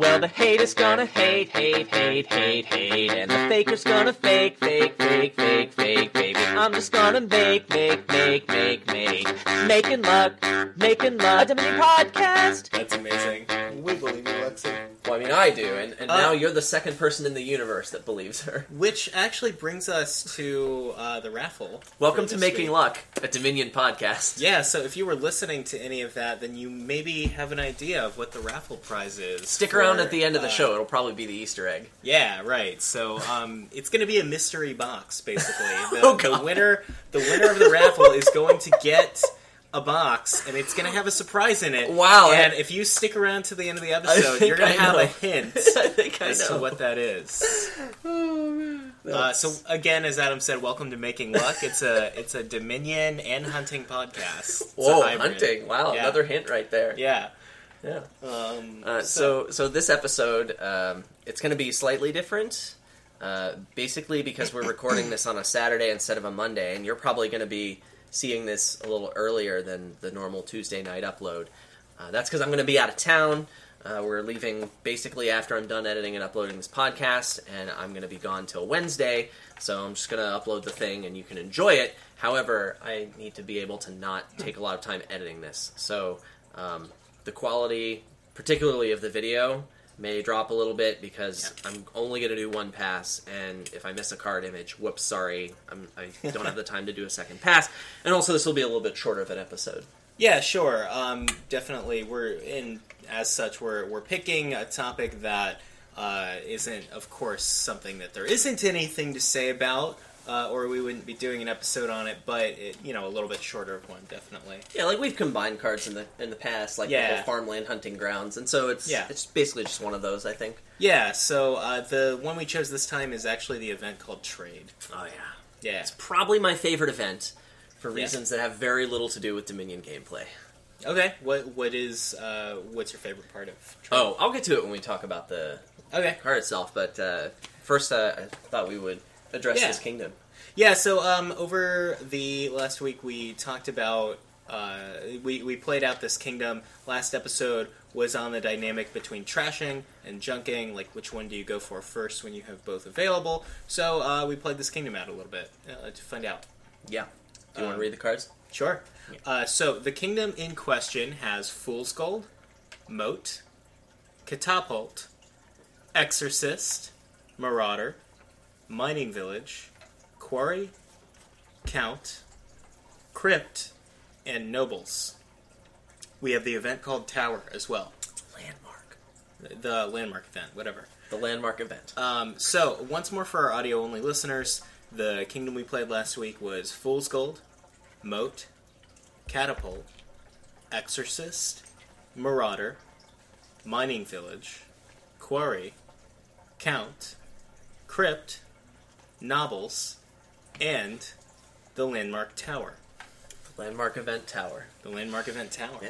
Well, the haters gonna hate, hate, hate, hate, hate, and the faker's gonna fake, fake, fake, fake, fake, baby. I'm just gonna make, make, make, make, make, making luck, making luck. A Dominion podcast. That's amazing. We believe you, Lexi. Well, I mean, I do, and, and Uh, now you're the second person in the universe that believes her. Which actually brings us to uh, the raffle. Welcome to Making week. Luck, a Dominion podcast. Yeah, so if you were listening to any of that, then you maybe have an idea of what the raffle prize is. Stick for, around at the end of the uh, show; it'll probably be the Easter egg. Yeah, right. So um, it's going to be a mystery box, basically. The, Oh, the winner, the winner of the raffle is going to get a box, and it's going to have a surprise in it. Wow. And if you stick around to the end of the episode, you're going to have a hint I think I as know. to what that is. Uh, so again, as Adam said, welcome to Making Luck. It's a it's a Dominion and hunting podcast. It's Whoa, hunting! Wow, Yeah. another hint right there. Yeah. Yeah. Um, Uh, so, so this episode, um, it's going to be slightly different. Uh, basically, because we're recording this on a Saturday instead of a Monday, and you're probably going to be seeing this a little earlier than the normal Tuesday night upload. Uh, that's because I'm going to be out of town. Uh, we're leaving basically after I'm done editing and uploading this podcast, and I'm going to be gone till Wednesday. So I'm just going to upload the thing, and you can enjoy it. However, I need to be able to not take a lot of time editing this. So um, the quality, particularly of the video, may drop a little bit because I'm only going to do one pass, and if I miss a card image, whoops, sorry, I'm, I don't have the time to do a second pass. And also, this will be a little bit shorter of an episode. Yeah, sure. Um, definitely, we're in as such. We're we're picking a topic that uh, isn't, of course, something that there isn't anything to say about, uh, or we wouldn't be doing an episode on it. But it, you know, a little bit shorter of one, definitely. Yeah, like we've combined cards in the in the past, like the whole farmland hunting grounds, and so it's Yeah. it's basically just one of those, I think. Yeah. So uh, the one we chose this time is actually the event called Trade. Oh yeah, Yeah. it's probably my favorite event for Yeah. reasons that have very little to do with Dominion gameplay. Okay. What what is uh, what's your favorite part of? Trade? Oh, I'll get to it when we talk about the Okay. card itself, but uh, first, uh, I thought we would address Yeah. this kingdom. Yeah, so um, over the last week we talked about uh, we we played out this kingdom. Last episode was on the dynamic between trashing and junking, like which one do you go for first when you have both available. So uh, we played this kingdom out a little bit uh, to find out. Yeah. Do you want Um, to read the cards? Sure. Uh, so the kingdom in question has Fool's Gold, Moat, Catapult, Exorcist, Marauder, Mining Village, Quarry, Count, Crypt, and Nobles. We have the event called Tower as well. Landmark. The landmark event, whatever. The landmark event. Um, so, once more for our audio only listeners, the kingdom we played last week was Fool's Gold, Moat, Catapult, Exorcist, Marauder, Mining Village, Quarry, Count, Crypt, Nobles, and the Landmark Tower. The Landmark event tower. The Landmark Event Tower. Yeah.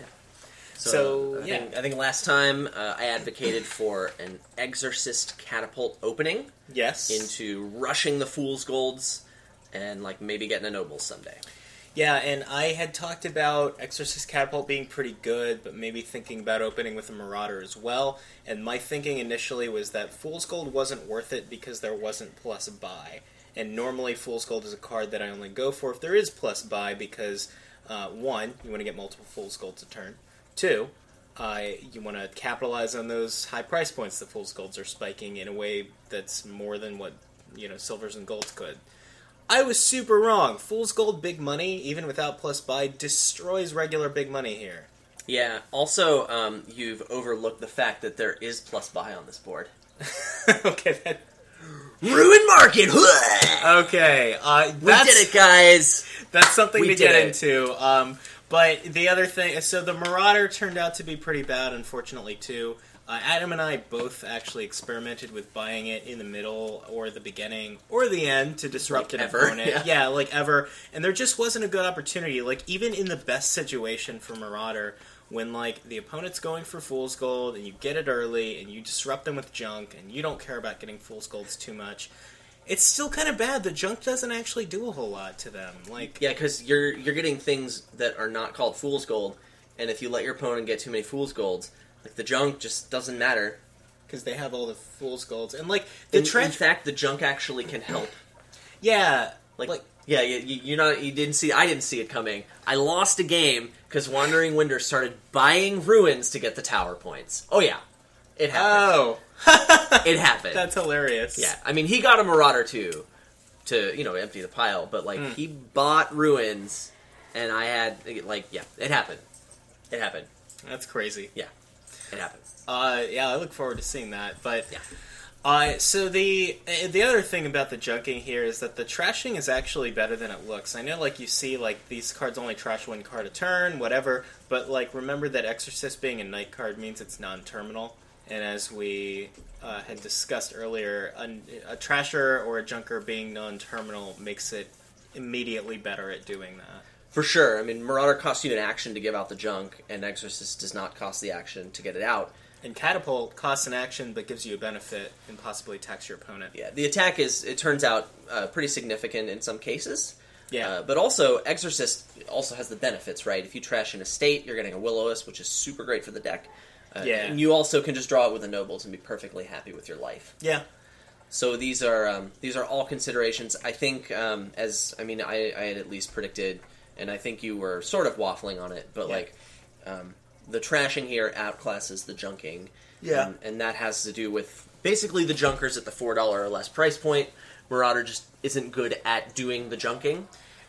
So, I yeah. think, I think last time uh, I advocated for an exorcist catapult opening Yes. into rushing the fool's golds and like maybe getting a noble someday. Yeah, and I had talked about Exorcist Catapult being pretty good, but maybe thinking about opening with a Marauder as well. And my thinking initially was that Fool's Gold wasn't worth it because there wasn't plus buy. And normally, Fool's Gold is a card that I only go for if there is plus buy because, uh, one, you want to get multiple Fool's Golds a turn. Two, uh, you want to capitalize on those high price points that Fool's Golds are spiking in a way that's more than what you know silvers and golds could. I was super wrong. Fool's Gold big money, even without plus buy, destroys regular big money here. Yeah. Also, um, you've overlooked the fact that there is plus buy on this board. okay, that, Ruin market. okay. Uh, we did it, guys. That's something We to get it. into. Um, but the other thing, so the Marauder turned out to be pretty bad, unfortunately, too. Uh, Adam and I both actually experimented with buying it in the middle or the beginning or the end to disrupt Like an ever, opponent. yeah. like ever. And there just wasn't a good opportunity. Like even in the best situation for Marauder, when like the opponent's going for Fool's Gold and you get it early and you disrupt them with junk and you don't care about getting Fool's Golds too much, it's still kind of bad. The junk doesn't actually do a whole lot to them. Like Yeah, because you're you're getting things that are not called fool's gold, and if you let your opponent get too many fool's golds, like the junk just doesn't matter because they have all the fool's golds and like the in, in fact, the junk actually can help. yeah, Like, like yeah, you, you, you're not. You didn't see. I didn't see it coming. I lost a game because Wandering Winder started buying ruins to get the tower points. Oh yeah, it happened. oh, it happened. that's hilarious. Yeah, I mean, he got a Marauder too, to you know empty the pile, but like Hmm. he bought ruins, and I had like yeah, it happened. It happened. that's crazy. It happens. Uh, yeah, I look forward to seeing that. But Yeah. uh, so the uh, the other thing about the junking here is that the trashing is actually better than it looks. I know, like you see, like these cards only trash one card a turn, whatever. But like, remember that Exorcist being a night card means it's non-terminal. And as we uh, had discussed earlier, a, a trasher or a junker being non-terminal makes it immediately better at doing that. For sure. I mean, Marauder costs you an action to give out the junk, and Exorcist does not cost the action to get it out. And catapult costs an action but gives you a benefit and possibly attacks your opponent. Yeah, the attack is, it turns out, uh, pretty significant in some cases. Yeah. Uh, but also, Exorcist also has the benefits, right? If you trash an estate, you're getting a Will-O-Wisp, which is super great for the deck. Uh, Yeah. And you also can just draw it with a Nobles and be perfectly happy with your life. yeah. So these are um, these are all considerations. I think, um, as I mean, I, I had at least predicted, and I think you were sort of waffling on it, but Yeah. like um, the trashing here outclasses the junking, Yeah. and, and that has to do with basically the junkers at the four dollar or less price point. Marauder just isn't good at doing the junking.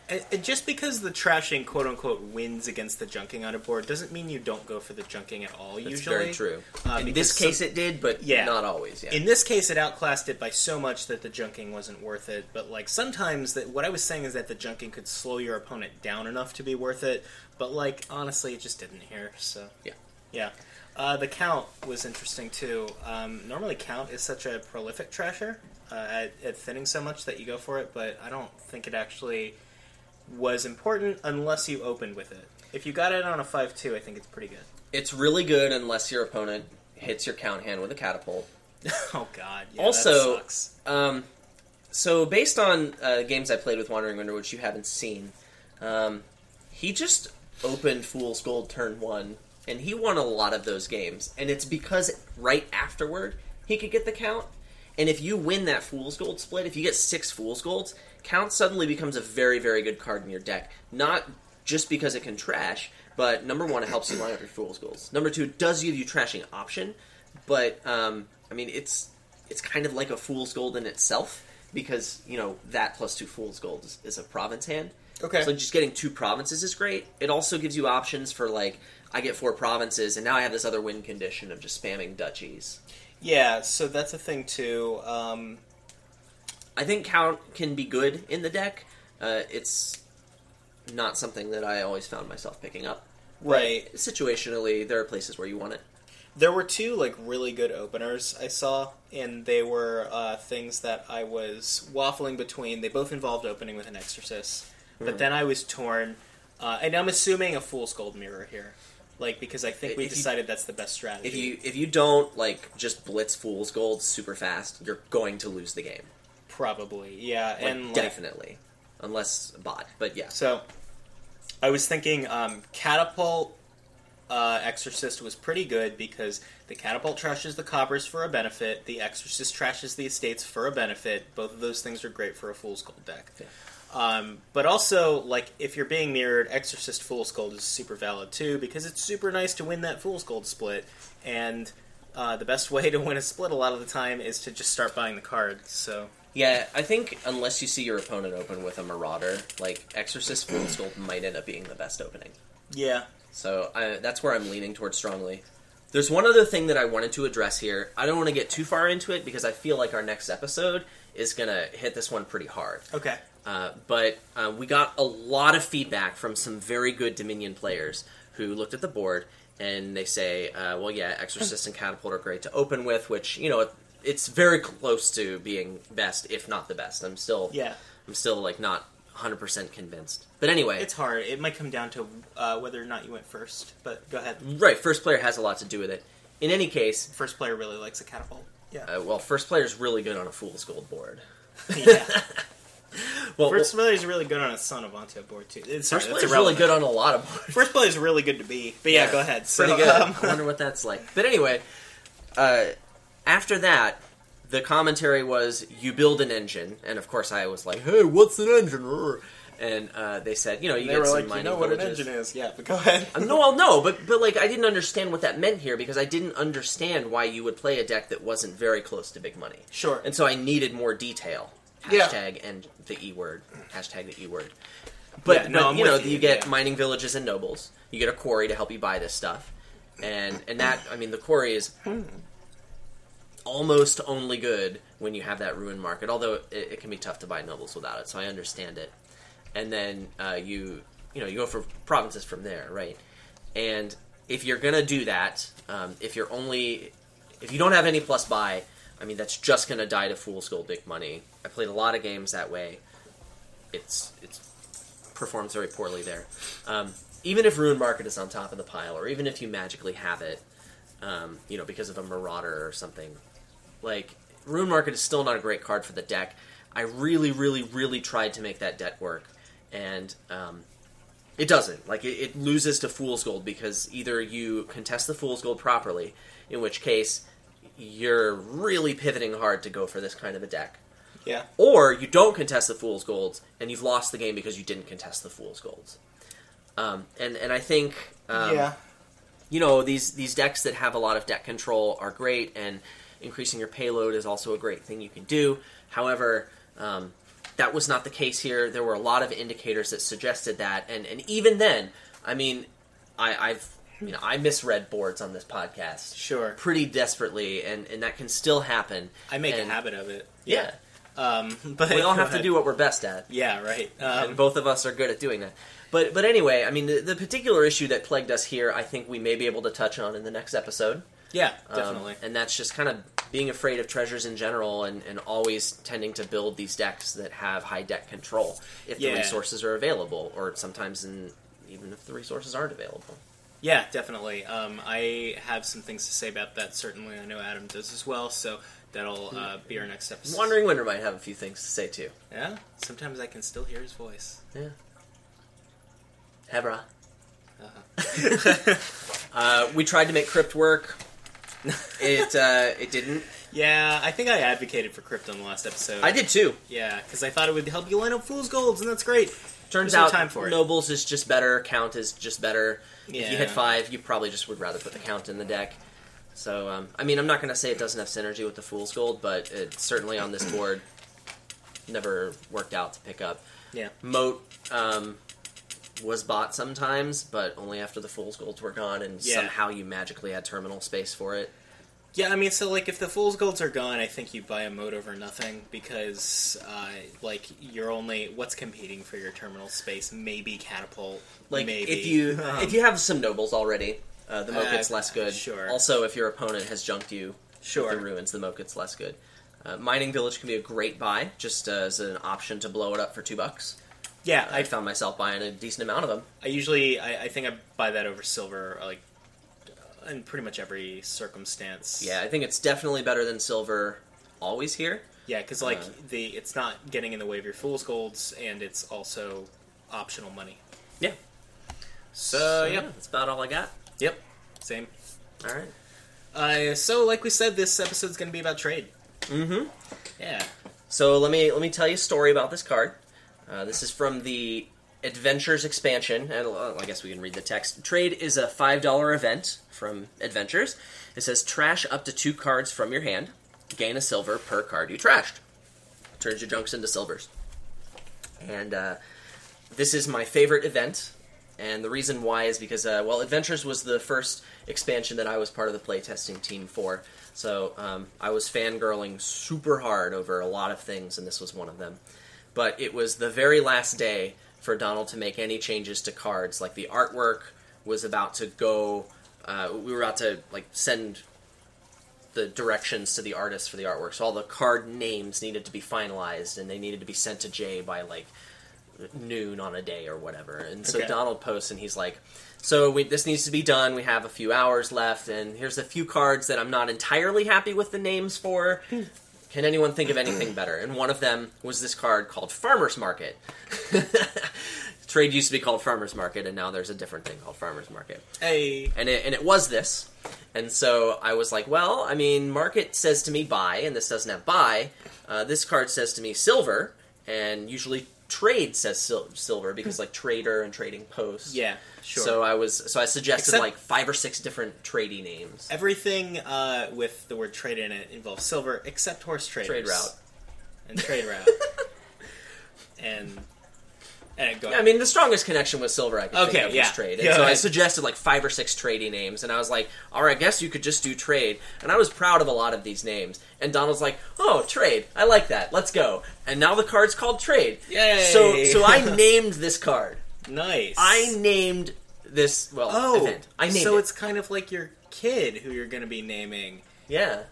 And, just because the trashing "quote unquote" wins against the junking on a board doesn't mean you don't go for the junking at all. That's usually, very true. Uh, In this some- case, it did, but Yeah. not always. Yeah. in this case, it outclassed it by so much that the junking wasn't worth it. But like sometimes, that what I was saying is that the junking could slow your opponent down enough to be worth it. But like honestly, it just didn't here. So Yeah. yeah. Uh, the count was interesting too. Um, normally, count is such a prolific trasher uh, at, at thinning so much that you go for it, but I don't think it actually was important unless you opened with it. If you got it on a five-two, I think it's pretty good. it's really good unless your opponent hits your count hand with a catapult. oh God! Yeah, Also- that sucks. Um, so based on uh, games I played with Wandering Winder, which you haven't seen, um, he just opened Fool's Gold turn one, and he won a lot of those games. And it's because right afterward he could get the count. And if you win that Fool's Gold split, if you get six Fool's Golds, count suddenly becomes a very, very good card in your deck. Not just because it can trash, but number one, it helps you line up your Fool's Golds. Number two, it does give you trashing option, but um, I mean, it's it's kind of like a Fool's Gold in itself because you know that plus two Fool's Gold is, is a province hand. Okay. So just getting two provinces is great. It also gives you options for like I get four provinces, and now I have this other win condition of just spamming duchies. Yeah, so that's a thing too. Um, I think count can be good in the deck. Uh, it's not something that I always found myself picking up. right. Situationally, there are places where you want it. There were two like really good openers I saw, and they were uh, things that I was waffling between. They both involved opening with an exorcist, Hmm. but then I was torn. Uh, and I'm assuming a fool's gold mirror here, like because I think we If you- decided that's the best strategy. If you if you don't like just blitz Fool's Gold super fast, you're going to lose the game. Probably, yeah, Like, and like, definitely, unless bot. But yeah, So, I was thinking um, catapult uh, exorcist was pretty good because the catapult trashes the coppers for a benefit, the exorcist trashes the estates for a benefit. Both of those things are great for a fool's gold deck. Yeah. Um, but also, like if you're being mirrored, exorcist fool's gold is super valid too because it's super nice to win that fool's gold split and. Uh, the best way to win a split a lot of the time is to just start buying the cards. So yeah. I think unless you see your opponent open with a Marauder, like Exorcist Gold might end up being the best opening. yeah, So I, that's where I'm leaning towards strongly. There's one other thing that I wanted to address here. I don't want to get too far into it because I feel like our next episode is gonna hit this one pretty hard. okay, Uh, but uh, we got a lot of feedback from some very good Dominion players who looked at the board and they say, uh, "Well, yeah, Exorcist and Catapult are great to open with, which you know it's very close to being best, if not the best." I'm still, yeah. I'm still like not 100 percent convinced. But anyway, It's hard. It might come down to uh, whether or not you went first. But go ahead. right. First player has a lot to do with it. In any case, First player really likes a catapult. Yeah. uh, well, first player is really good on a Fool's Gold board. yeah. Well, First player is really good on a Sauna Avanto board too. It's, first player is really good on a lot of boards. First player is really good to be. But yeah, go ahead. So, Pretty good. um, I wonder what that's like. But anyway, uh, after that, the commentary was you build an engine, and of course I was like, "Hey, what's an engine?" And uh, they said, you know, you They get were some like, you mining know what an villages. engine is. Yeah, but go ahead. Uh, No, well, no, but but like I didn't understand what that meant here because I didn't understand why you would play a deck that wasn't very close to big money, Sure. and so I needed more detail. Yeah. And the e word. Hashtag the e word. But, Yeah, no, but, you know you you, get yeah. mining villages and nobles. You get a quarry to help you buy this stuff, and and that I mean the quarry is almost only good when you have that ruin market. Although it, it can be tough to buy nobles without it, so I understand it. And then uh, you you know you go for provinces from there, right? And if you're gonna do that, um, if you're only if you don't have any plus buy, I mean that's just gonna die to fool's gold big money. I played a lot of games that way. It's it's performs very poorly there. Um, even if ruin market is on top of the pile, or even if you magically have it, um, you know because of a marauder or something, like Rune Market is still not a great card for the deck. I really, really, really tried to make that deck work, and um, it doesn't. Like it, it loses to Fool's Gold because either you contest the Fool's Gold properly, in which case you're really pivoting hard to go for this kind of a deck, Yeah. or you don't contest the Fool's Golds and you've lost the game because you didn't contest the Fool's Golds. Um, and and I think um, yeah. you know these these decks that have a lot of deck control are great, and increasing your payload is also a great thing you can do. However, um, that was not the case here. There were a lot of indicators that suggested that, and and even then, I mean, I, I've you know I misread boards on this podcast Sure. pretty desperately, and and that can still happen. I make And- a habit of it. Yeah, Um, but we all have to do what we're best at. Yeah. Right. and Um, both of us are good at doing that. But but anyway, I mean, the, the particular issue that plagued us here, I think we may be able to touch on in the next episode. Yeah. Um, Definitely. and that's just kind of being afraid of treasures in general and, and always tending to build these decks that have high deck control if the resources are available, or sometimes in, even if the resources aren't available. Yeah, definitely. Um, I have some things to say about that. Certainly, I know Adam does as well. So that'll uh, be our next episode. Wandering Winder might have a few things to say too. Yeah. Sometimes I can still hear his voice. Yeah. Hebra. Uh-huh. Uh, we tried to make Crypt work. It uh, it didn't. yeah, I think I advocated for crypto in the last episode. I did too. Yeah, because I thought it would help you line up fool's golds, and that's great. Turns There's no out time for it. nobles is just better. Count is just better. If you hit five, you probably just would rather put the count in the deck. So, um, I mean, I'm not going to say it doesn't have synergy with the Fool's Gold, but it certainly on this board never worked out to pick up. Yeah. Moat um, was bought sometimes, but only after the Fool's Golds were gone, and Yeah. somehow you magically had terminal space for it. Yeah, I mean, so like if the fool's golds are gone, I think you buy a moat over nothing because, uh, like, you're only what's competing for your terminal space. Maybe catapult. Like maybe if you Um, if you have some nobles already, uh, the moat Uh, gets less good. sure. Also, if your opponent has junked you sure. the ruins, the moat gets less good. Uh, Mining Village can be a great buy, just uh, as an option to blow it up for two bucks. Yeah, I found myself buying a decent amount of them. I usually I, I think I buy that over silver, like in pretty much every circumstance. Yeah, I think it's definitely better than silver. Always here. yeah, because like Uh, the it's not getting in the way of your fool's golds, and it's also optional money. Yeah. So, yeah, that's about all I got. yep, same. All right. Uh, so like we said, this episode's going to be about trade. Mm-hmm. Yeah. So let me let me tell you a story about this card. Uh, this is from the Adventures expansion, and uh, I guess we can read the text. Trade is a five dollar event from Adventures. It says trash up to two cards from your hand, gain a silver per card you trashed. Turns your junks into silvers. And uh, this is my favorite event, and the reason why is because uh, well, Adventures was the first expansion that I was part of the playtesting team for. So um, I was fangirling super hard over a lot of things, and this was one of them. But it was the very last day for Donald to make any changes to cards. Like the artwork was about to go. Uh, we were about to like send the directions to the artist for the artwork. So all the card names needed to be finalized, and they needed to be sent to Jay by like noon on a day or whatever. And so Okay. Donald posts, and he's like, "So we, this needs to be done. We have a few hours left, and here's a few cards that I'm not entirely happy with the names for." Can anyone think of anything better? And one of them was this card called Farmer's Market. Trade used to be called Farmers Market, and now there's a different thing called Farmers Market. Hey. and it, and it was this. And so I was like, well, I mean, market says to me buy, and this doesn't have buy. Uh, this card says to me silver, and usually trade says sil- silver because like trader and trading post. Yeah, sure. So I was so I suggested Except- like five or six different trading names. Everything uh, with the word trade in it involves silver, except horse traders. Trade route. And trade route. and and go Yeah, I mean, the strongest connection with silver. I could Okay, think of yeah. was trade, and Yeah, so I I- suggested like five or six trading names, and I was like, "All right, I guess you could just do trade." And I was proud of a lot of these names. And Donald's like, "Oh, trade! I like that. Let's go." And now the card's called trade. Yay! So, so I named this card. Nice. I named this well oh, event. I named so it. it's kind of like your kid who you're going to be naming. yeah.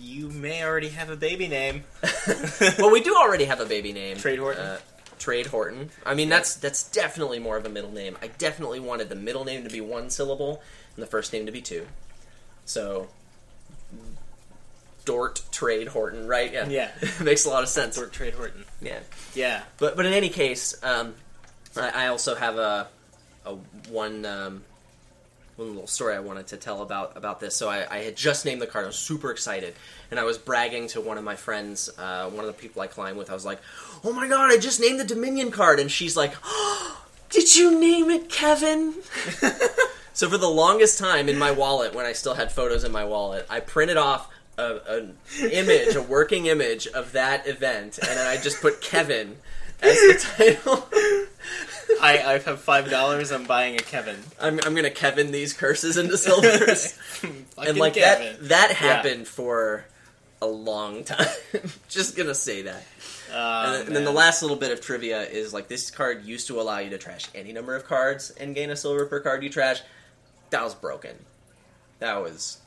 You may already have a baby name. Well, we do already have a baby name. Trade Horton? Uh, Trade Horton. I mean, that's that's definitely more of a middle name. I definitely wanted the middle name to be one syllable and the first name to be two. So, Dort Trade Horton, right? Yeah, Yeah. makes a lot of sense. Or Trade Horton. Yeah, Yeah. but but in any case, um, I, also have a a one um, one little story I wanted to tell about about this. So I, I had just named the card. I was super excited, and I was bragging to one of my friends, uh, one of the people I climb with. I was like, "Oh my god, I just named the Dominion card!" And she's like, oh, "Did you name it Kevin?" so for the longest time in my wallet, when I still had photos in my wallet, I printed off. A, an image, a working image of that event, and then I just put Kevin as the title. I, I have five dollars. I'm buying a Kevin. I'm, I'm gonna Kevin these curses into silvers. and like Kevin. that that happened for a long time. Just gonna say that. Oh, and, then, and then the last little bit of trivia is like this card used to allow you to trash any number of cards and gain a silver per card you trash. That was broken. That was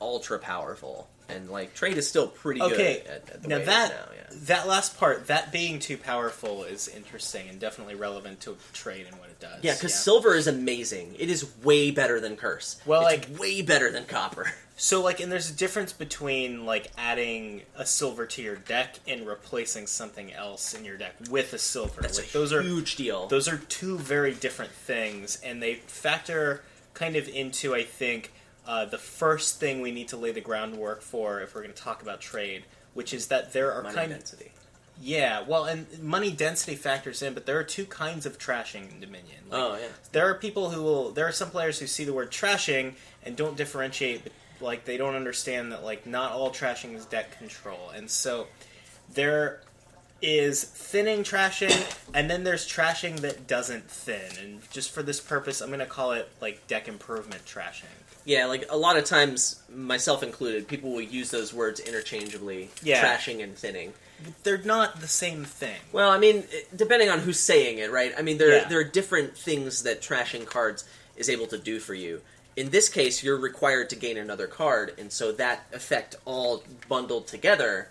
ultra powerful. And like trade is still pretty Okay, good at, at the now way it is that now, yeah. that last part, that being too powerful, is interesting and definitely relevant to trade and what it does. Yeah, because silver is amazing. It is way better than curse. Well, It's like- way better than copper. So, like, and there's a difference between like adding a silver to your deck and replacing something else in your deck with a silver. That's like, a those are huge deal. those are two very different things, and they factor kind of into, I think, uh, the first thing we need to lay the groundwork for if we're going to talk about trade, which is that there are money kind of density. yeah, well, and money density factors in, but there are two kinds of trashing in Dominion. Like, Oh yeah. there are people who will. There are some players who see the word trashing and don't differentiate. But, like they don't understand that like not all trashing is deck control, and so there is thinning trashing, and then there's trashing that doesn't thin. And just for this purpose, I'm going to call it like deck improvement trashing. Yeah, like a lot of times, myself included, people will use those words interchangeably, Yeah. trashing and thinning. They're not the same thing. Well, I mean, depending on who's saying it, right? I mean, there Yeah. there are different things that trashing cards is able to do for you. In this case, you're required to gain another card, and so that effect all bundled together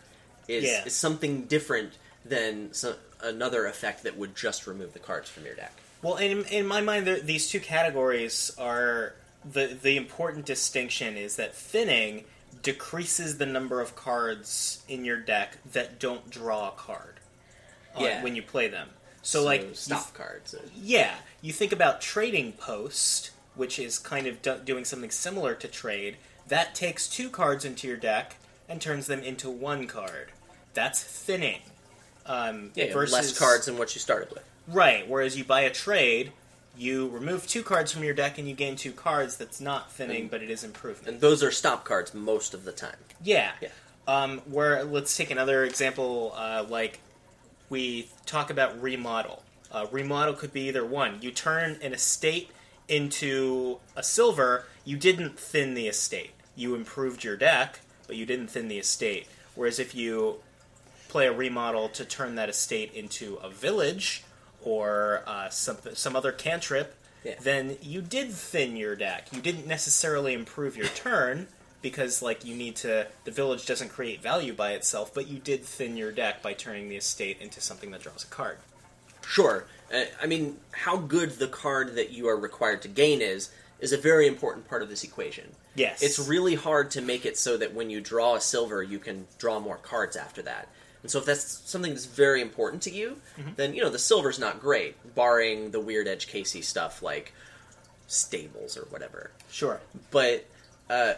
is, Yeah. is something different than some, another effect that would just remove the cards from your deck. Well, in, in my mind, these two categories are the the important distinction is that thinning decreases the number of cards in your deck that don't draw a card Yeah. when you play them. So, like, you stop cards. yeah, you think about trading post, which is kind of do- doing something similar to trade. That takes two cards into your deck and turns them into one card. That's thinning. Um, Yeah, versus less cards than what you started with. Right. Whereas you buy a trade, you remove two cards from your deck and you gain two cards. That's not thinning, And- but it is improvement. And those are stop cards most of the time. yeah. Yeah. Um, where let's take another example. Uh, like we talk about remodel. Uh, remodel could be either one. You turn an estate into a silver. You didn't thin the estate. You improved your deck, but you didn't thin the estate. Whereas if you play a remodel to turn that estate into a village or uh, some some other cantrip, Yeah. then you did thin your deck. You didn't necessarily improve your turn because like you need to the village doesn't create value by itself, but you did thin your deck by turning the estate into something that draws a card. Sure. Uh, I mean, how good the card that you are required to gain is is a very important part of this equation. Yes. It's really hard to make it so that when you draw a silver, you can draw more cards after that. And so if that's something that's very important to you, then you know the silver's not great, barring the weird edge casey stuff like stables or whatever. Sure. But uh,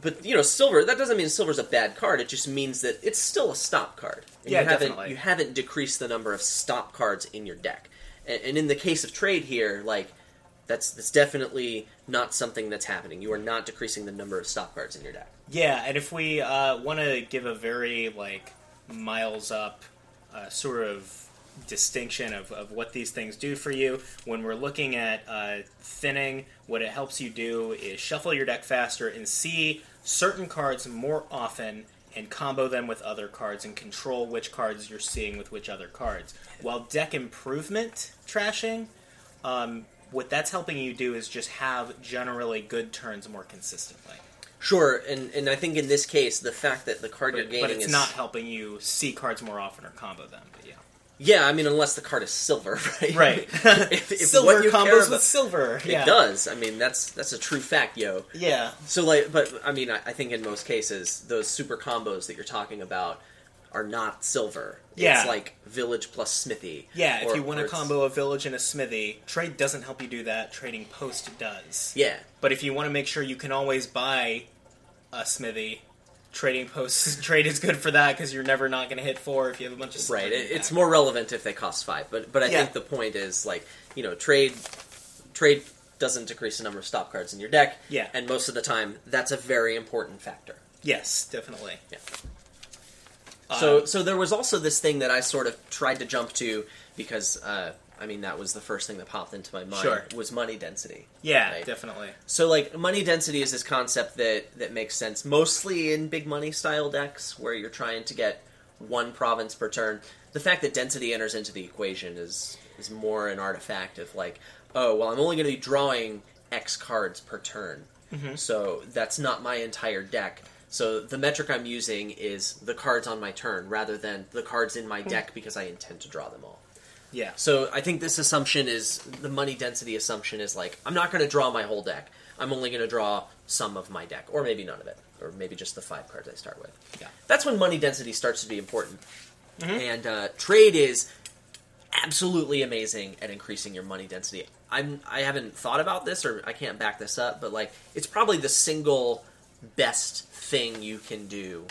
but you know silver that doesn't mean silver's a bad card. It just means that it's still a stop card. And Yeah, you haven't, definitely. You haven't decreased the number of stop cards in your deck. And, and in the case of trade here, like that's that's definitely not something that's happening. You are not decreasing the number of stop cards in your deck. Yeah, and if we uh, want to give a very like miles up uh, sort of distinction of, of what these things do for you, when we're looking at uh, thinning, what it helps you do is shuffle your deck faster and see certain cards more often and combo them with other cards and control which cards you're seeing with which other cards. While deck improvement trashing, um, what that's helping you do is just have generally good turns more consistently. Sure, and, and I think in this case, the fact that the card you're But, gaining but it's is not helping you see cards more often or combo them. But yeah, yeah. I mean, unless the card is silver, right? right. if, if silver combos with silver. it does. I mean, that's that's a true fact, yo. Yeah, So like, but I mean, I, I think in most cases, those super combos that you're talking about are not silver. Yeah. it's like village plus smithy. yeah. If you want or to combo a village and a smithy, trade doesn't help you do that. Trading post does. yeah, But if you want to make sure you can always buy a smithy, trading post trade is good for that because you're never not going to hit four if you have a bunch of right. It, it's more relevant if they cost five, but but I Yeah. think the point is like you know trade trade doesn't decrease the number of stop cards in your deck. Yeah. and most of the time, that's a very important factor. yes, definitely. Yeah. Um, So, so there was also this thing that I sort of tried to jump to because, uh, I mean, that was the first thing that popped into my mind Sure. was money density. yeah, Right. definitely. So, like, money density is this concept that that makes sense mostly in big money style decks where you're trying to get one province per turn. The fact that density enters into the equation is is more an artifact of like, oh, well, I'm only going to be drawing X cards per turn, mm-hmm. so that's not my entire deck. So the metric I'm using is the cards on my turn rather than the cards in my hmm. deck because I intend to draw them all. Yeah. So I think this assumption is the money density assumption is like I'm not going to draw my whole deck. I'm only going to draw some of my deck, or maybe none of it, or maybe just the five cards I start with. Yeah. That's when money density starts to be important. And uh, trade is absolutely amazing at increasing your money density. I'm I haven't thought about this, or I can't back this up, but like it's probably the single best thing you can do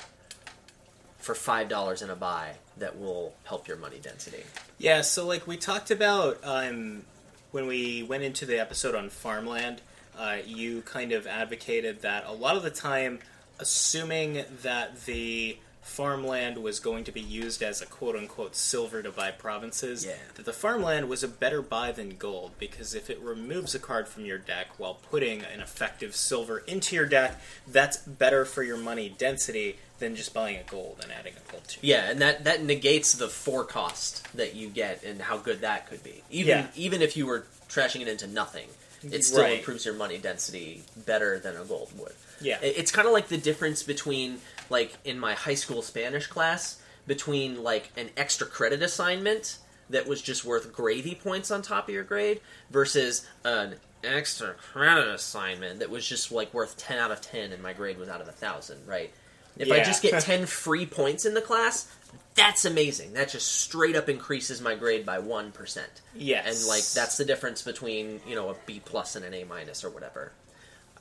for five dollars in a buy that will help your money density. Yeah, so like we talked about um, when we went into the episode on farmland, uh, you kind of advocated that a lot of the time, assuming that the farmland was going to be used as a quote unquote silver to buy provinces, Yeah. that the farmland was a better buy than gold because if it removes a card from your deck while putting an effective silver into your deck, that's better for your money density than just buying a gold and adding a gold to it. Yeah, and that that negates the four cost that you get and how good that could be. Even Yeah. even if you were trashing it into nothing, it still Right. improves your money density better than a gold would. Yeah. It's kind of like the difference between like in my high school Spanish class between like an extra credit assignment that was just worth gravy points on top of your grade versus an extra credit assignment that was just like worth 10 out of 10 and my grade was out of a thousand right? If i just get 10 free points in the class that's amazing. That just straight up increases my grade by 1% yeah and like that's the difference between you know a b plus and an a minus or whatever.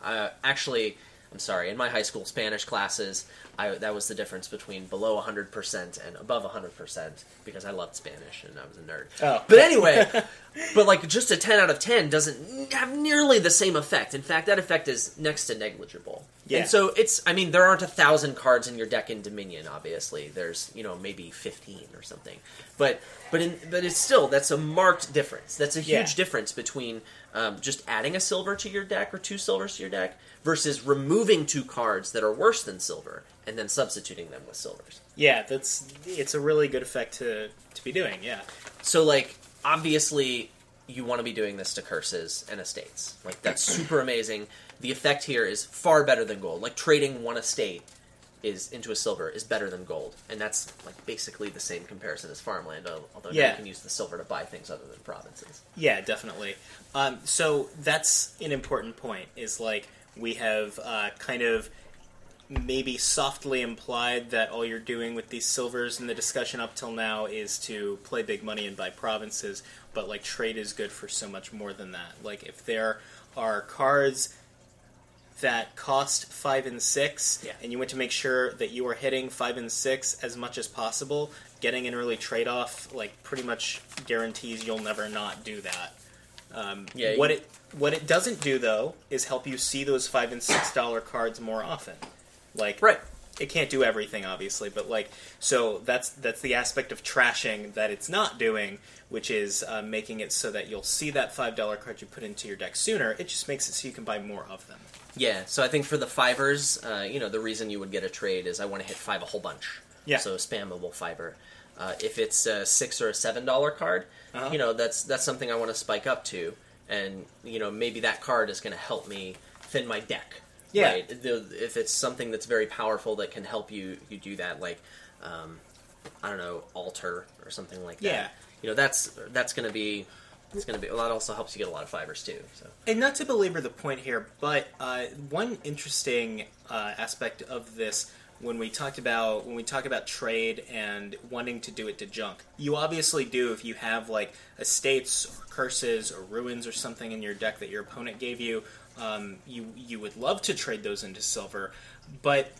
Uh, actually i'm sorry in my high school spanish classes I, that was the difference between below 100% and above 100% because i loved spanish and i was a nerd Oh. but anyway but like just a 10 out of 10 doesn't have nearly the same effect in fact that effect is next to negligible Yeah. and so it's i mean there aren't a thousand cards in your deck in dominion obviously there's you know maybe 15 or something but but in but it's still that's a marked difference that's a huge Yeah. difference between um, just adding a silver to your deck or two silvers to your deck versus removing two cards that are worse than silver and then substituting them with silvers Yeah, that's it's a really good effect to to be doing. Yeah, so like obviously you want to be doing this to curses and estates like that's super amazing the effect here is far better than gold like trading one estate is into a silver is better than gold and that's like basically the same comparison as farmland although Yeah. you can use the silver to buy things other than provinces yeah, definitely. Um, so that's an important point. Is like we have uh, kind of maybe softly implied that all you're doing with these silvers in the discussion up till now is to play big money and buy provinces, but like trade is good for so much more than that. Like if there are cards that cost five and six, Yeah. and you want to make sure that you are hitting five and six as much as possible, getting an early trade off like pretty much guarantees you'll never not do that. Um, Yeah, what you- it what it doesn't do though is help you see those five and six dollar cards more often. Like Right. it can't do everything obviously but like so that's that's the aspect of trashing that it's not doing which is uh, making it so that you'll see that five dollar card you put into your deck sooner it just makes it so you can buy more of them Yeah, so I think for the fivers, uh, you know, the reason you would get a trade is I want to hit five a whole bunch. Yeah. So spammable fiver. Uh, if it's a six or a seven dollar card, Uh-huh. you know, that's that's something I want to spike up to, and you know, maybe that card is going to help me thin my deck. Yeah. Right? If it's something that's very powerful that can help you, you do that. Like, um, I don't know, Altar or something like that. Yeah. You know, that's that's going to be. It's going to be. Well, that also helps you get a lot of fivers too. So. And not to belabor the point here, but uh, one interesting uh, aspect of this when we talked about when we talk about trade and wanting to do it to junk, you obviously do if you have like estates or curses or ruins or something in your deck that your opponent gave you. Um, you you would love to trade those into silver, but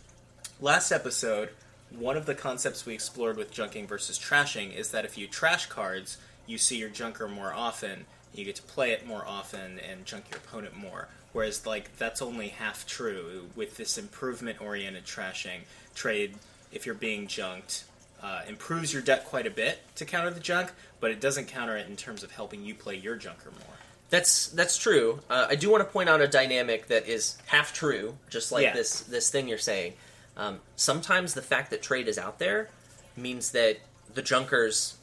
last episode, one of the concepts we explored with junking versus trashing is that if you trash cards, you see your junker more often, you get to play it more often and junk your opponent more. Whereas, like, that's only half true. With this improvement oriented trashing, trade, if you're being junked, uh, improves your deck quite a bit to counter the junk, but it doesn't counter it in terms of helping you play your junker more. That's that's true. Uh, I do want to point out a dynamic that is half true, just like Yeah. this this thing you're saying. Um, sometimes the fact that trade is out there means that the junkers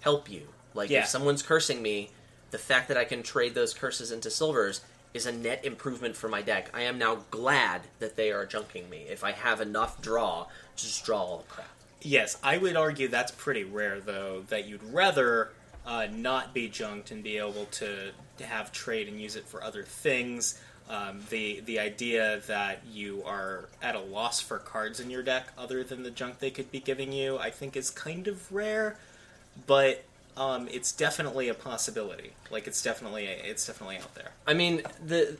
help you. Like Yeah. if someone's cursing me, the fact that I can trade those curses into silvers is a net improvement for my deck. I am now glad that they are junking me. If I have enough draw to just draw all the crap. Yes, I would argue that's pretty rare, though, that you'd rather uh, not be junked and be able to, to have trade and use it for other things. Um, the the idea that you are at a loss for cards in your deck other than the junk they could be giving you, I think, is kind of rare, but um, it's definitely a possibility. Like it's definitely it's definitely out there. I mean, the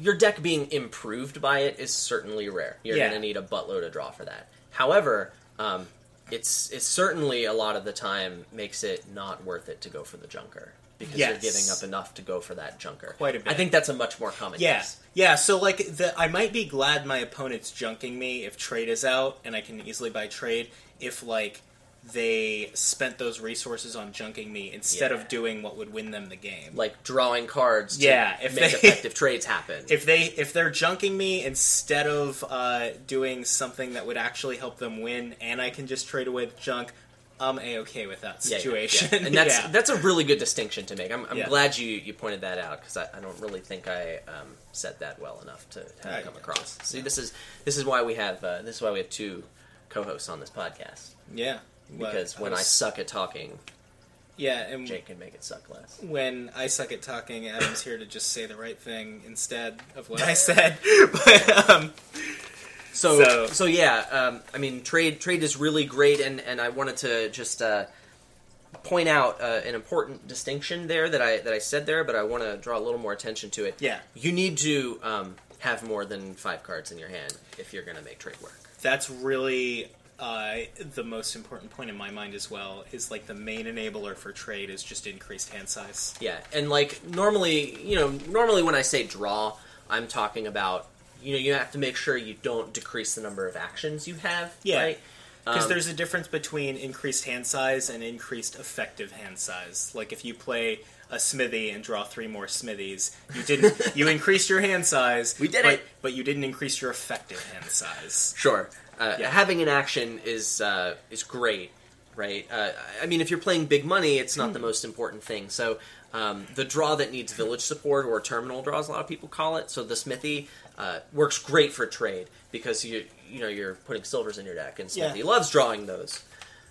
your deck being improved by it is certainly rare. You're Yeah. going to need a buttload of draw for that. However, um, it's it's certainly a lot of the time makes it not worth it to go for the junker because Yes. you're giving up enough to go for that junker. Quite a bit. I think that's a much more common Yeah, case. yeah. So like, the, I might be glad my opponent's junking me if trade is out and I can easily buy trade. If like they spent those resources on junking me instead Yeah. of doing what would win them the game. Like drawing cards to Yeah, if make they- effective trades happen. if they if they're junking me instead of uh, doing something that would actually help them win, and I can just trade away the junk, I'm a okay with that Yeah, yeah, situation. yeah. And that's that's a really good distinction to make. I'm, I'm glad you, you pointed that out because I, I don't really think I um, said that well enough to have come across. See, this is this is why we have uh, this is why we have two co-hosts on this podcast yeah. Because when I was- suck at talking, yeah, and Jake can make it suck less. when I suck at talking, Adam's here to just say the right thing instead of what I said. but um, So, So- so, yeah, um, I mean, trade trade is really great, and, and I wanted to just uh, point out uh, an important distinction there that I that I said there, but I want to draw a little more attention to it. Yeah. you need to um, have more than five cards in your hand if you're going to make trade work. that's really uh, the most important point in my mind as well. Is like the main enabler for trade is just increased hand size. Yeah, and like normally, you know, normally when I say draw, I'm talking about you know you have to make sure you don't decrease the number of actions you have. Yeah. right? Because Um, there's a difference between increased hand size and increased effective hand size. Like if you play a smithy and draw three more smithies, you didn't you increased your hand size. We did but, it. but you didn't increase your effective hand size. Sure. Uh, Yeah. Having an action is uh, is great, right? Uh, I mean, if you're playing big money, it's not the most important thing. So um, the draw that needs village support or terminal draws, a lot of people call it. So the smithy uh, works great for trade because you you know you're putting silvers in your deck, and Yeah. smithy loves drawing those.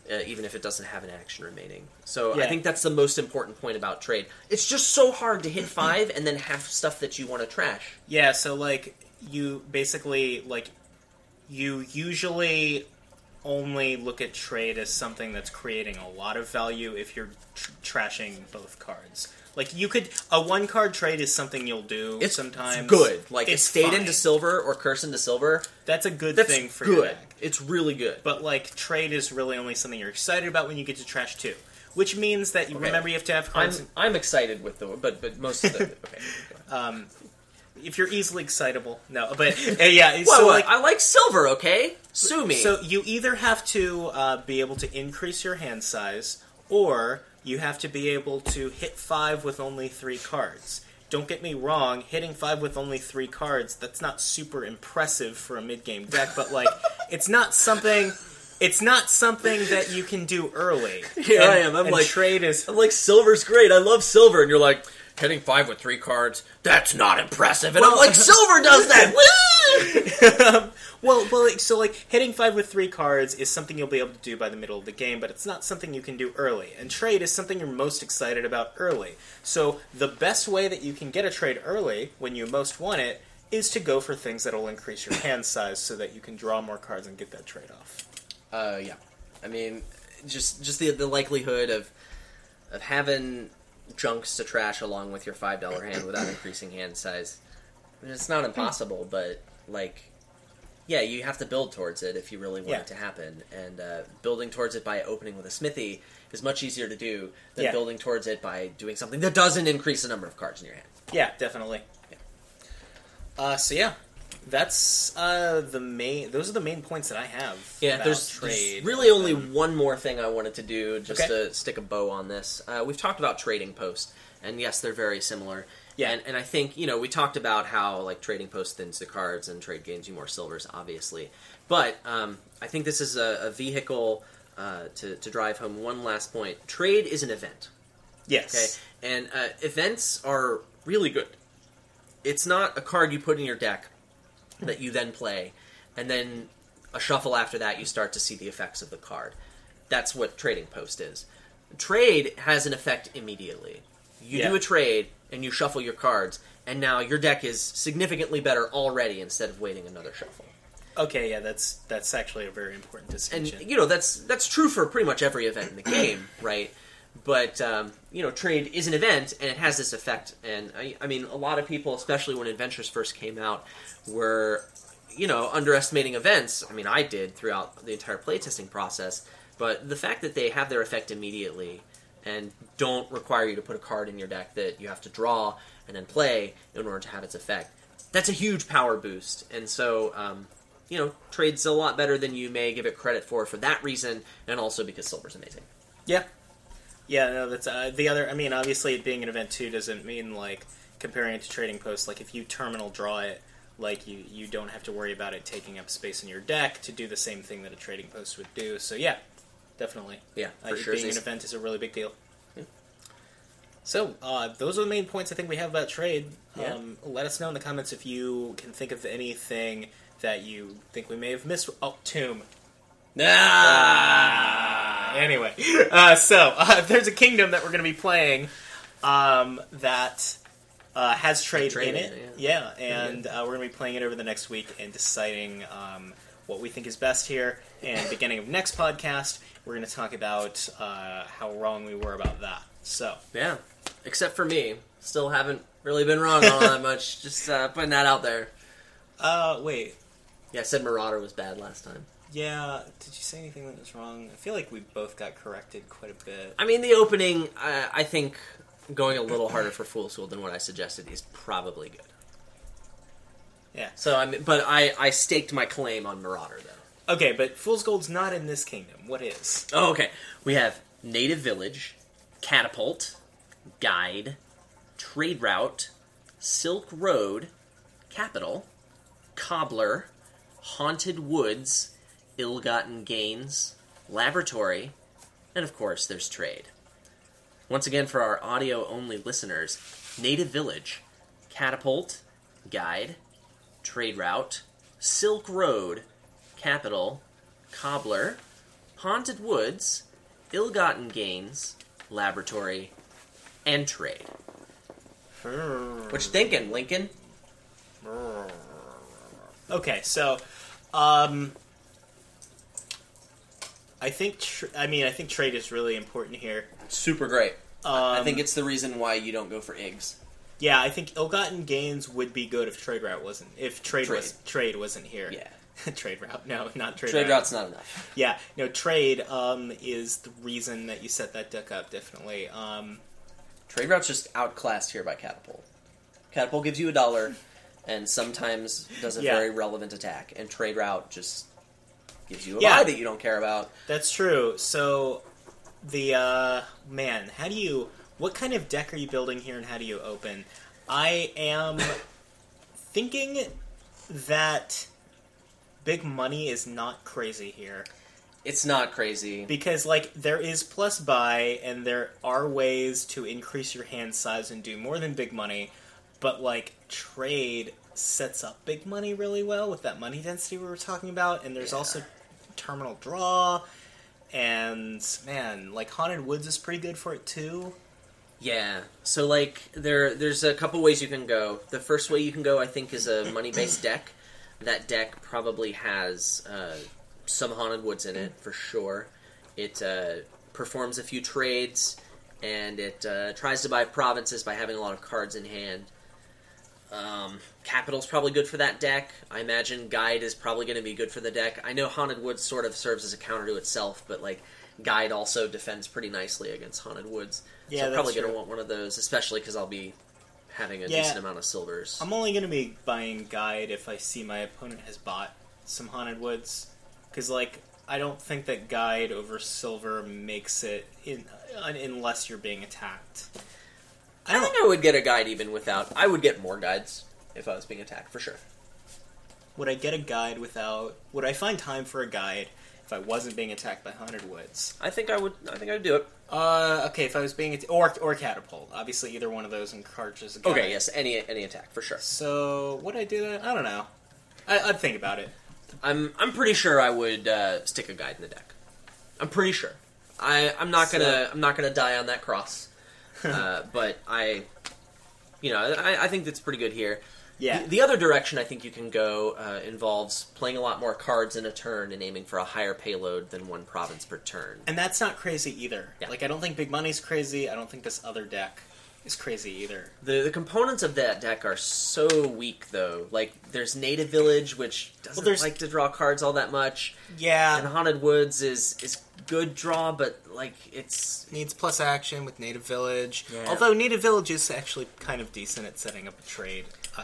Uh, even if it doesn't have an action remaining, so I think that's the most important point about trade. It's just so hard to hit five and then have stuff that you want to trash. Yeah, so like you basically like you usually only look at trade as something that's creating a lot of value if you're tr- trashing both cards. Like you could a one card trade is something you'll do It's sometimes. good. Like it's stayed fine. into silver or curse into silver. That's a good That's thing for your good. deck. It's really good. But like trade is really only something you're excited about when you get to trash two, which means that you Okay. remember you have to have I'm cards. I'm excited with the but but most of the okay. um, if you're easily excitable, no, but uh, yeah. Well, so like I like silver. Okay, sue me. So you either have to uh, be able to increase your hand size, or you have to be able to hit five with only three cards. Don't get me wrong, hitting five with only three cards, that's not super impressive for a mid game deck, but like it's not something it's not something that you can do early. Here And- I am, I'm like- trade is I'm like silver's great. I love silver, and you're like hitting five with three cards. That's not impressive. And I'm like silver does that. Well, well, like, so like hitting five with three cards is something you'll be able to do by the middle of the game, but it's not something you can do early. And trade is something you're most excited about early. So the best way that you can get a trade early when you most want it is to go for things that'll increase your hand size so that you can draw more cards and get that trade off. Uh, yeah. I mean, just just the the likelihood of of having junks to trash along with your five dollar hand without increasing hand size. It's not impossible, but like, yeah, you have to build towards it if you really want Yeah. it to happen. And uh, building towards it by opening with a smithy is much easier to do than Yeah. building towards it by doing something that doesn't increase the number of cards in your hand. Yeah, definitely. Yeah. Uh, so yeah, that's uh, the main. Those are the main points that I have. Yeah, about there's, trade. there's really only one more thing I wanted to do just Okay. to stick a bow on this. Uh, we've talked about trading posts, and yes, they're very similar. Yeah. and, and I think you know we talked about how like trading posts thins the cards and trade gains you more silvers, obviously. But um, I think this is a, a vehicle uh, to to drive home one last point. Trade is an event. Yes. Okay, and uh, events are really good. It's not a card you put in your deck that you then play, and then a shuffle after that you start to see the effects of the card. That's what trading post is. Trade has an effect immediately. You Yeah. do a trade and you shuffle your cards, and now your deck is significantly better already instead of waiting another shuffle. Okay, yeah, that's that's actually a very important And distinction. you know that's that's true for pretty much every event in the game, right? But um, you know, trade is an event, and it has this effect. And I, I mean, a lot of people, especially when Adventures first came out, were you know underestimating events. I mean, I did throughout the entire playtesting process. But the fact that they have their effect immediately and don't require you to put a card in your deck that you have to draw and then play in order to have its effect, that's a huge power boost. And so, um, you know, trade's a lot better than you may give it credit for for that reason, and also because silver's amazing. Yeah, yeah. No, that's uh, the other. I mean, obviously, it being an event too doesn't mean like comparing it to trading posts. Like if you terminal draw it, like you you don't have to worry about it taking up space in your deck to do the same thing that a trading post would do. So yeah, definitely. Yeah, Uh, sure. being an event is a really big deal. So uh, those are the main points I think we have about trade. Yeah. Um, let us know in the comments if you can think of anything that you think we may have missed. Oh, Tomb. Ah! Anyway, uh, so uh, there's a kingdom that we're going to be playing um, that uh, has trade, trade in it. it, Yeah, and uh, we're going to be playing it over the next week and deciding um, what we think is best here. And beginning of next podcast, we're going to talk about uh, how wrong we were about that. So Yeah, except for me, still haven't really been wrong on all that much. Just uh, putting that out there. Uh, wait. Yeah, I said Marauder was bad last time. Yeah, did you say anything that was wrong? I feel like we both got corrected quite a bit. I mean, the opening, uh, I think going a little harder for Fool's Gold than what I suggested is probably good. Yeah. So I mean, but I I staked my claim on Marauder though. Okay, but Fool's Gold's not in this kingdom. What is? Oh, okay. We have Native Village, Catapult, Guide, Trade Route, Silk Road, Capital, Cobbler, Haunted Woods, Ill Gotten Gains, Laboratory, and of course, there's Trade. Once again, for our audio only listeners, Native Village, Catapult, Guide, Trade Route, Silk Road, Capital, Cobbler, Haunted Woods, Ill Gotten Gains, Laboratory, and Trade. What you thinking, Lincoln? Okay, so Um, I think. Tr- I mean, I think trade is really important here. Super great. Um, I think it's the reason why you don't go for eggs. Yeah, I think ill-gotten gains would be good if trade route wasn't. If trade, was Trade. trade wasn't here. Yeah. trade route. No, not trade, Trade route. route's not enough. Yeah, no trade. Um, is the reason that you set that deck up definitely. Um, Trade route's just outclassed here by Catapult. Catapult gives you a dollar, and sometimes does a Yeah. very relevant attack, and trade route just gives you a Yeah. that you don't care about. That's true. So, the uh, man, how do you? What kind of deck are you building here, and how do you open? I am thinking that big money is not crazy here It's not crazy. because, like, there is plus buy, and there are ways to increase your hand size and do more than big money, but like trade sets up big money really well with that money density we were talking about, and there's Yeah. also terminal draw. And man, like Haunted Woods is pretty good for it too. Yeah. So like there there's a couple ways you can go. The first way you can go I think is a money based deck. That deck probably has uh, some haunted woods in it for sure. It uh, performs a few trades and it uh, tries to buy provinces by having a lot of cards in hand. Um, Capital's probably good for that deck. I imagine Guide is probably going to be good for the deck. I know Haunted Woods sort of serves as a counter to itself, but like Guide also defends pretty nicely against Haunted Woods. Yeah, so I'm probably going to want one of those, especially because I'll be having a Yeah. decent amount of silvers. I'm only gonna be buying guide if I see my opponent has bought some Haunted Woods, because like I don't think that guide over silver makes it in unless you're being attacked. I I don't. think I would get a guide even without. I would get more guides if I was being attacked for sure. Would I get a guide without? Would I find time for a guide if I wasn't being attacked by Haunted Woods? I think I would. I think I would do it. Uh, okay, if I was being at- or or catapult, obviously either one of those encourages a guide. Okay, yes, any any attack for sure. So would I do that? I don't know. I, I'd think about it. I'm I'm pretty sure I would uh, stick a guide in the deck. I'm pretty sure. I I'm not gonna I'm not gonna die on that cross. Uh, but I, you know, I, I think that's pretty good here. Yeah. The, the other direction I think you can go uh, involves playing a lot more cards in a turn and aiming for a higher payload than one province per turn. And that's not crazy either. Yeah. Like I don't think Big Money's crazy. I don't think this other deck is crazy either. The the components of that deck are so weak though. Like there's Native Village, which doesn't there's- like to draw cards all that much, Yeah, and Haunted Woods is is good draw, but like it's needs plus action with Native Village. Yeah. Although Native Village is actually kind of decent at setting up a trade, uh,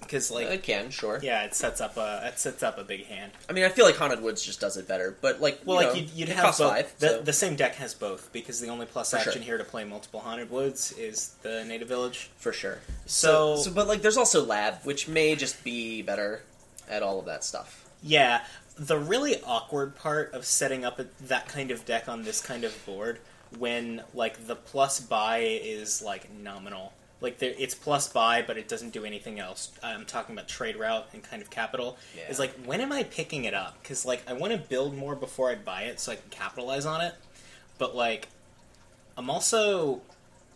because like uh, it can sure. yeah, it sets up a it sets up a big hand. I mean, I feel like Haunted Woods just does it better, but like Well, you like know, you'd, you'd have both. five. the, so- the same deck has both because the only plus For action sure. here to play multiple Haunted Woods is the Native Village. for sure. So- so, but like, there's also Lab, which may just be better at all of that stuff. Yeah, the really awkward part of setting up a, that kind of deck on this kind of board when like the plus buy is like nominal. Like there, it's plus buy, but it doesn't do anything else. I'm talking about trade route and kind of capital. Yeah. Is like when am I picking it up? Because like I want to build more before I buy it, so I can capitalize on it. But like, I'm also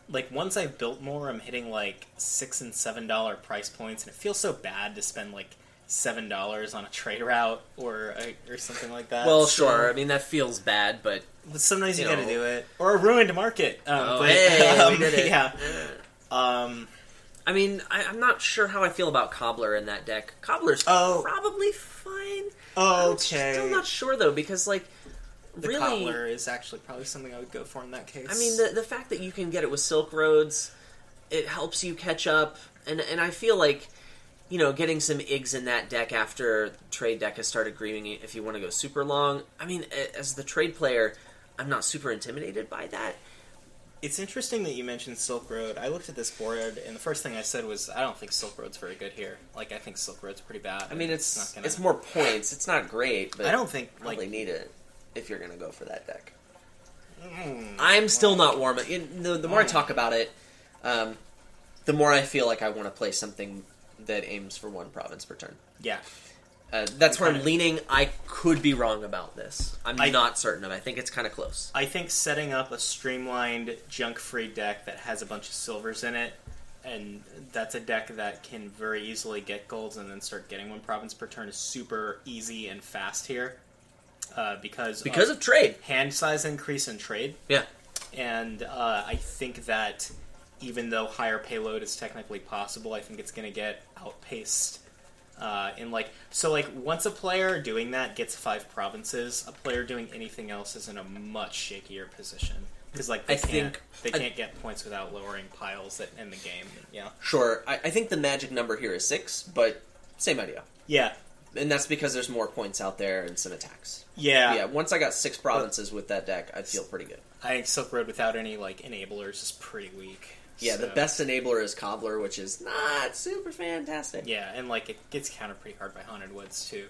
like once I've built more, I'm hitting like six and seven dollar price points, and it feels so bad to spend like seven dollars on a trade route or or something like that. well, So- sure. I mean, that feels bad, but but sometimes you, you got to do it, or a ruined market. Um, oh, but, hey, um, we did it. Yeah. Um, I mean, I, I'm not sure how I feel about Cobbler in that deck. Cobbler's Oh. probably fine. I'm okay. still not sure though, because like, the really, cobbler is actually probably something I would go for in that case. I mean, the the fact that you can get it with Silk Roads, it helps you catch up, and and I feel like, you know, getting some Igs in that deck after trade deck has started greening if you want to go super long. I mean, as the trade player, I'm not super intimidated by that. It's interesting that you mentioned Silk Road. I looked at this board, and the first thing I said was, I don't think Silk Road's very good here. Like, I think Silk Road's pretty bad. I mean, it's not gonna. it's more points. It's not great, but I don't think probably like. need it if you're gonna go for that deck. mm, I'm still not warm. You know, the more I Mm. talk about it, um, the more I feel like I want to play something that aims for one province per turn. Yeah, Uh, that's where I'm leaning. I could be wrong about this. I'm I- not certain of. it. I think it's kind of close. I think setting up a streamlined, junk-free deck that has a bunch of silvers in it and that's a deck that can very easily get golds and then start getting one province per turn is super easy and fast here. Uh, because because of trade. hand size increase in trade, Yeah. and uh, I think that even though higher payload is technically possible, I think it's going to get outpaced. Uh, in like so, like once a player doing that gets five provinces, a player doing anything else is in a much shakier position because like they I can't think- they I- can't get points without lowering piles that end the game. Yeah, Sure. I, I think the magic number here is six, but same idea. yeah, And that's because there's more points out there and some attacks. yeah. Yeah, once I got six provinces with that deck, I'd feel pretty good. I think Silk Road without any like enablers is pretty weak. Yeah, the best enabler is Cobbler, which is not super fantastic. Yeah, and like it gets countered pretty hard by Haunted Woods too.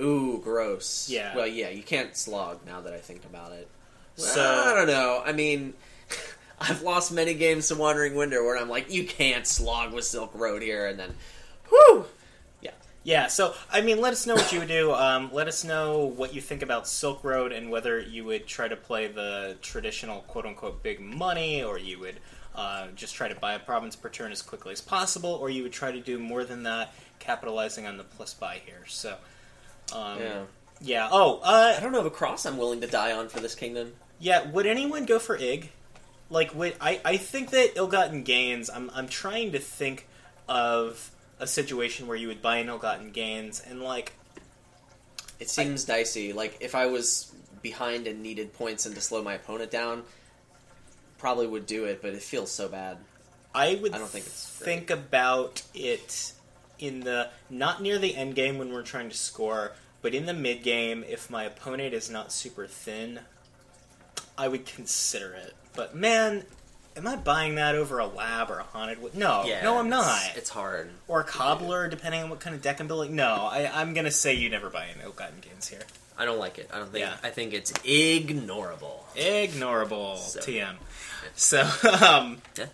Ooh, gross. Yeah. Well, yeah, you can't slog now that I think about it. So- So I don't know. I mean, I've lost many games to Wandering Winder where I'm like, you can't slog with Silk Road here, and then, whew. Yeah. Yeah, so I mean, let us know what you would do. Um, let us know what you think about Silk Road and whether you would try to play the traditional "quote unquote" big money, or you would uh, just try to buy a province per turn as quickly as possible, or you would try to do more than that, capitalizing on the plus buy here. So, um, Yeah. yeah. Oh, uh, I don't know of a cross I'm willing to die on for this kingdom. Yeah, would anyone go for Ig? Like, would I? I think that ill-gotten gains. I'm I'm trying to think of a situation where you would buy an ill-gotten gains and like It seems dicey. Like if I was behind and needed points and to slow my opponent down, probably would do it. But it feels so bad. I would. I don't think it's think about it in the not near the end game when we're trying to score, but in the mid game if my opponent is not super thin, I would consider it. But man. Am I buying that over a lab or a haunted? No, no, I'm not. It's, it's hard. or a cobbler, depending on what kind of deck I'm building. No, I, I'm gonna say you never buy an ill-gotten gains here. I don't like it. I don't think. Yeah. I think it's ignorable. Ignorable So- TM. So, um, Yeah.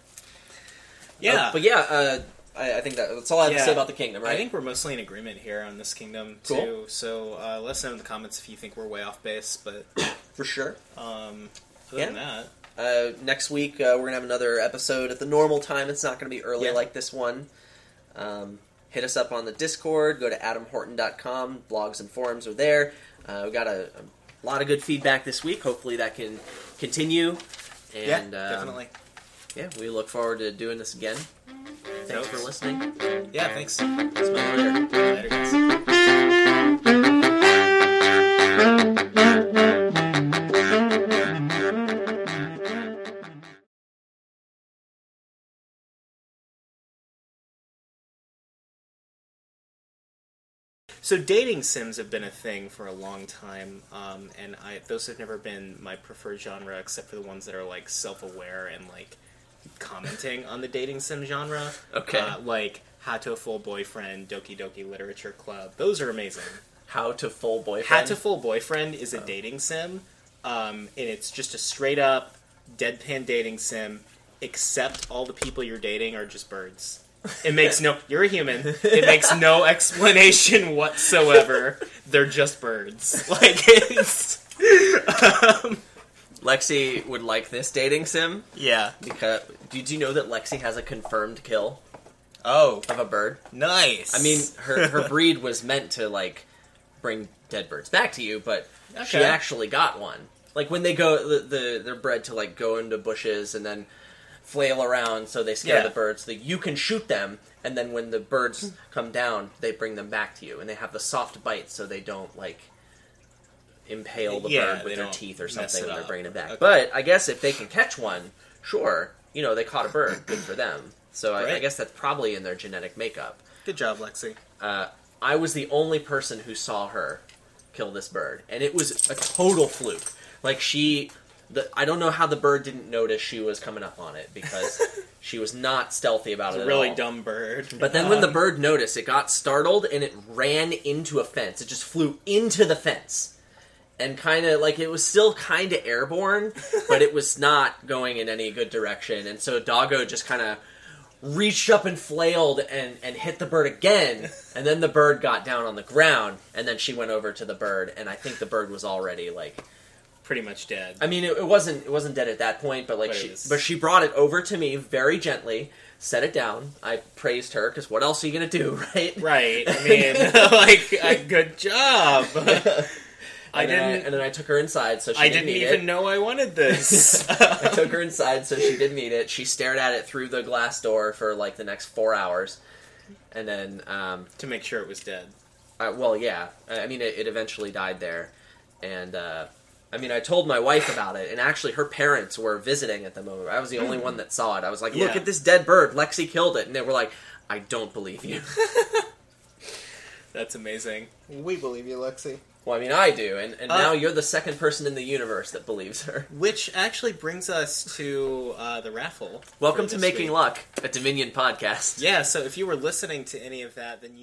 yeah, Uh, but yeah, uh, I, I think that, that's all I have to say about the kingdom. Right? I think we're mostly in agreement here on this kingdom Cool. too. So uh, let us know in the comments if you think we're way off base. But for sure. um, other Yeah. than that, Uh, next week uh, we're gonna have another episode at the normal time. It's not gonna be early Yeah. like this one. Um, hit us up on the Discord. Go to adamhorton.com. Blogs and forums are there. Uh, we got a, a lot of good feedback this week. Hopefully that can continue. And yeah, um, definitely. yeah, we look forward to doing this again. Thanks for listening. Yeah, thanks. Later. Later, guys. So dating sims have been a thing for a long time, um, and I those have never been my preferred genre, except for the ones that are like self-aware and like commenting on the dating sim genre. Okay. uh, like Hatoful Boyfriend, Doki Doki Literature Club. Those are amazing. Hatoful Boyfriend. How to Full Boyfriend is a dating sim, um, and it's just a straight up deadpan dating sim. Except all the people you're dating are just birds. It makes no. You're a human. It makes no explanation whatsoever. They're just birds. Like it's. um, Lexi would like this dating sim yeah. because did you know that Lexi has a confirmed kill Oh, of a bird? nice. I mean, her her breed was meant to like bring dead birds back to you, but she Okay. actually got one. Like when they go, the, the they're bred to like go into bushes and then flail around, so they scare Yeah. the birds. So that you can shoot them, and then when the birds come down, they bring them back to you, and they have the soft bite, so they don't like impale the Yeah, bird they with their don't teeth or mess something it when they're up. bringing it back. Okay. But I guess if they can catch one, sure, you know they caught a bird, good for them. So I, I guess that's probably in their genetic makeup. good job, Lexi. Uh, I was the only person who saw her kill this bird, and it was a total fluke. Like she, the I don't know how the bird didn't notice she was coming up on it because she was not stealthy about It's it. a at really all. dumb bird. But then when the Um, bird noticed, it got startled and it ran into a fence. It just flew into the fence. And kind of like it was still kind of airborne, but it was not going in any good direction. And so Doggo just kind of reached up and flailed and, and hit the bird again. And then the bird got down on the ground. And then she went over to the bird. And I think the bird was already like pretty much dead. I mean, it, it wasn't it wasn't dead at that point, but like But she, was- but she brought it over to me very gently, set it down. I praised her because what else are you gonna do, right? Right. I mean, like, uh, good job. I didn't. and then I took her inside, so she I didn't, didn't even it. know I wanted this. I took her inside, so she didn't eat it. She stared at it through the glass door for like the next four hours, and then, um, to make sure it was dead. I, well, yeah. I I mean, it, it eventually died there, and uh, I mean, I told my wife about it, and actually, her parents were visiting at the moment. I was the only one that saw it. I was like, "Look Yeah. at this dead bird. Lexi killed it," and they were like, "I don't believe you." That's amazing. We believe you, Lexi. well, I mean, I do, and, and Uh, now you're the second person in the universe that believes her. Which actually brings us to uh, the raffle. Welcome for to this Making week. Luck, a Dominion podcast. Yeah, so if you were listening to any of that, then you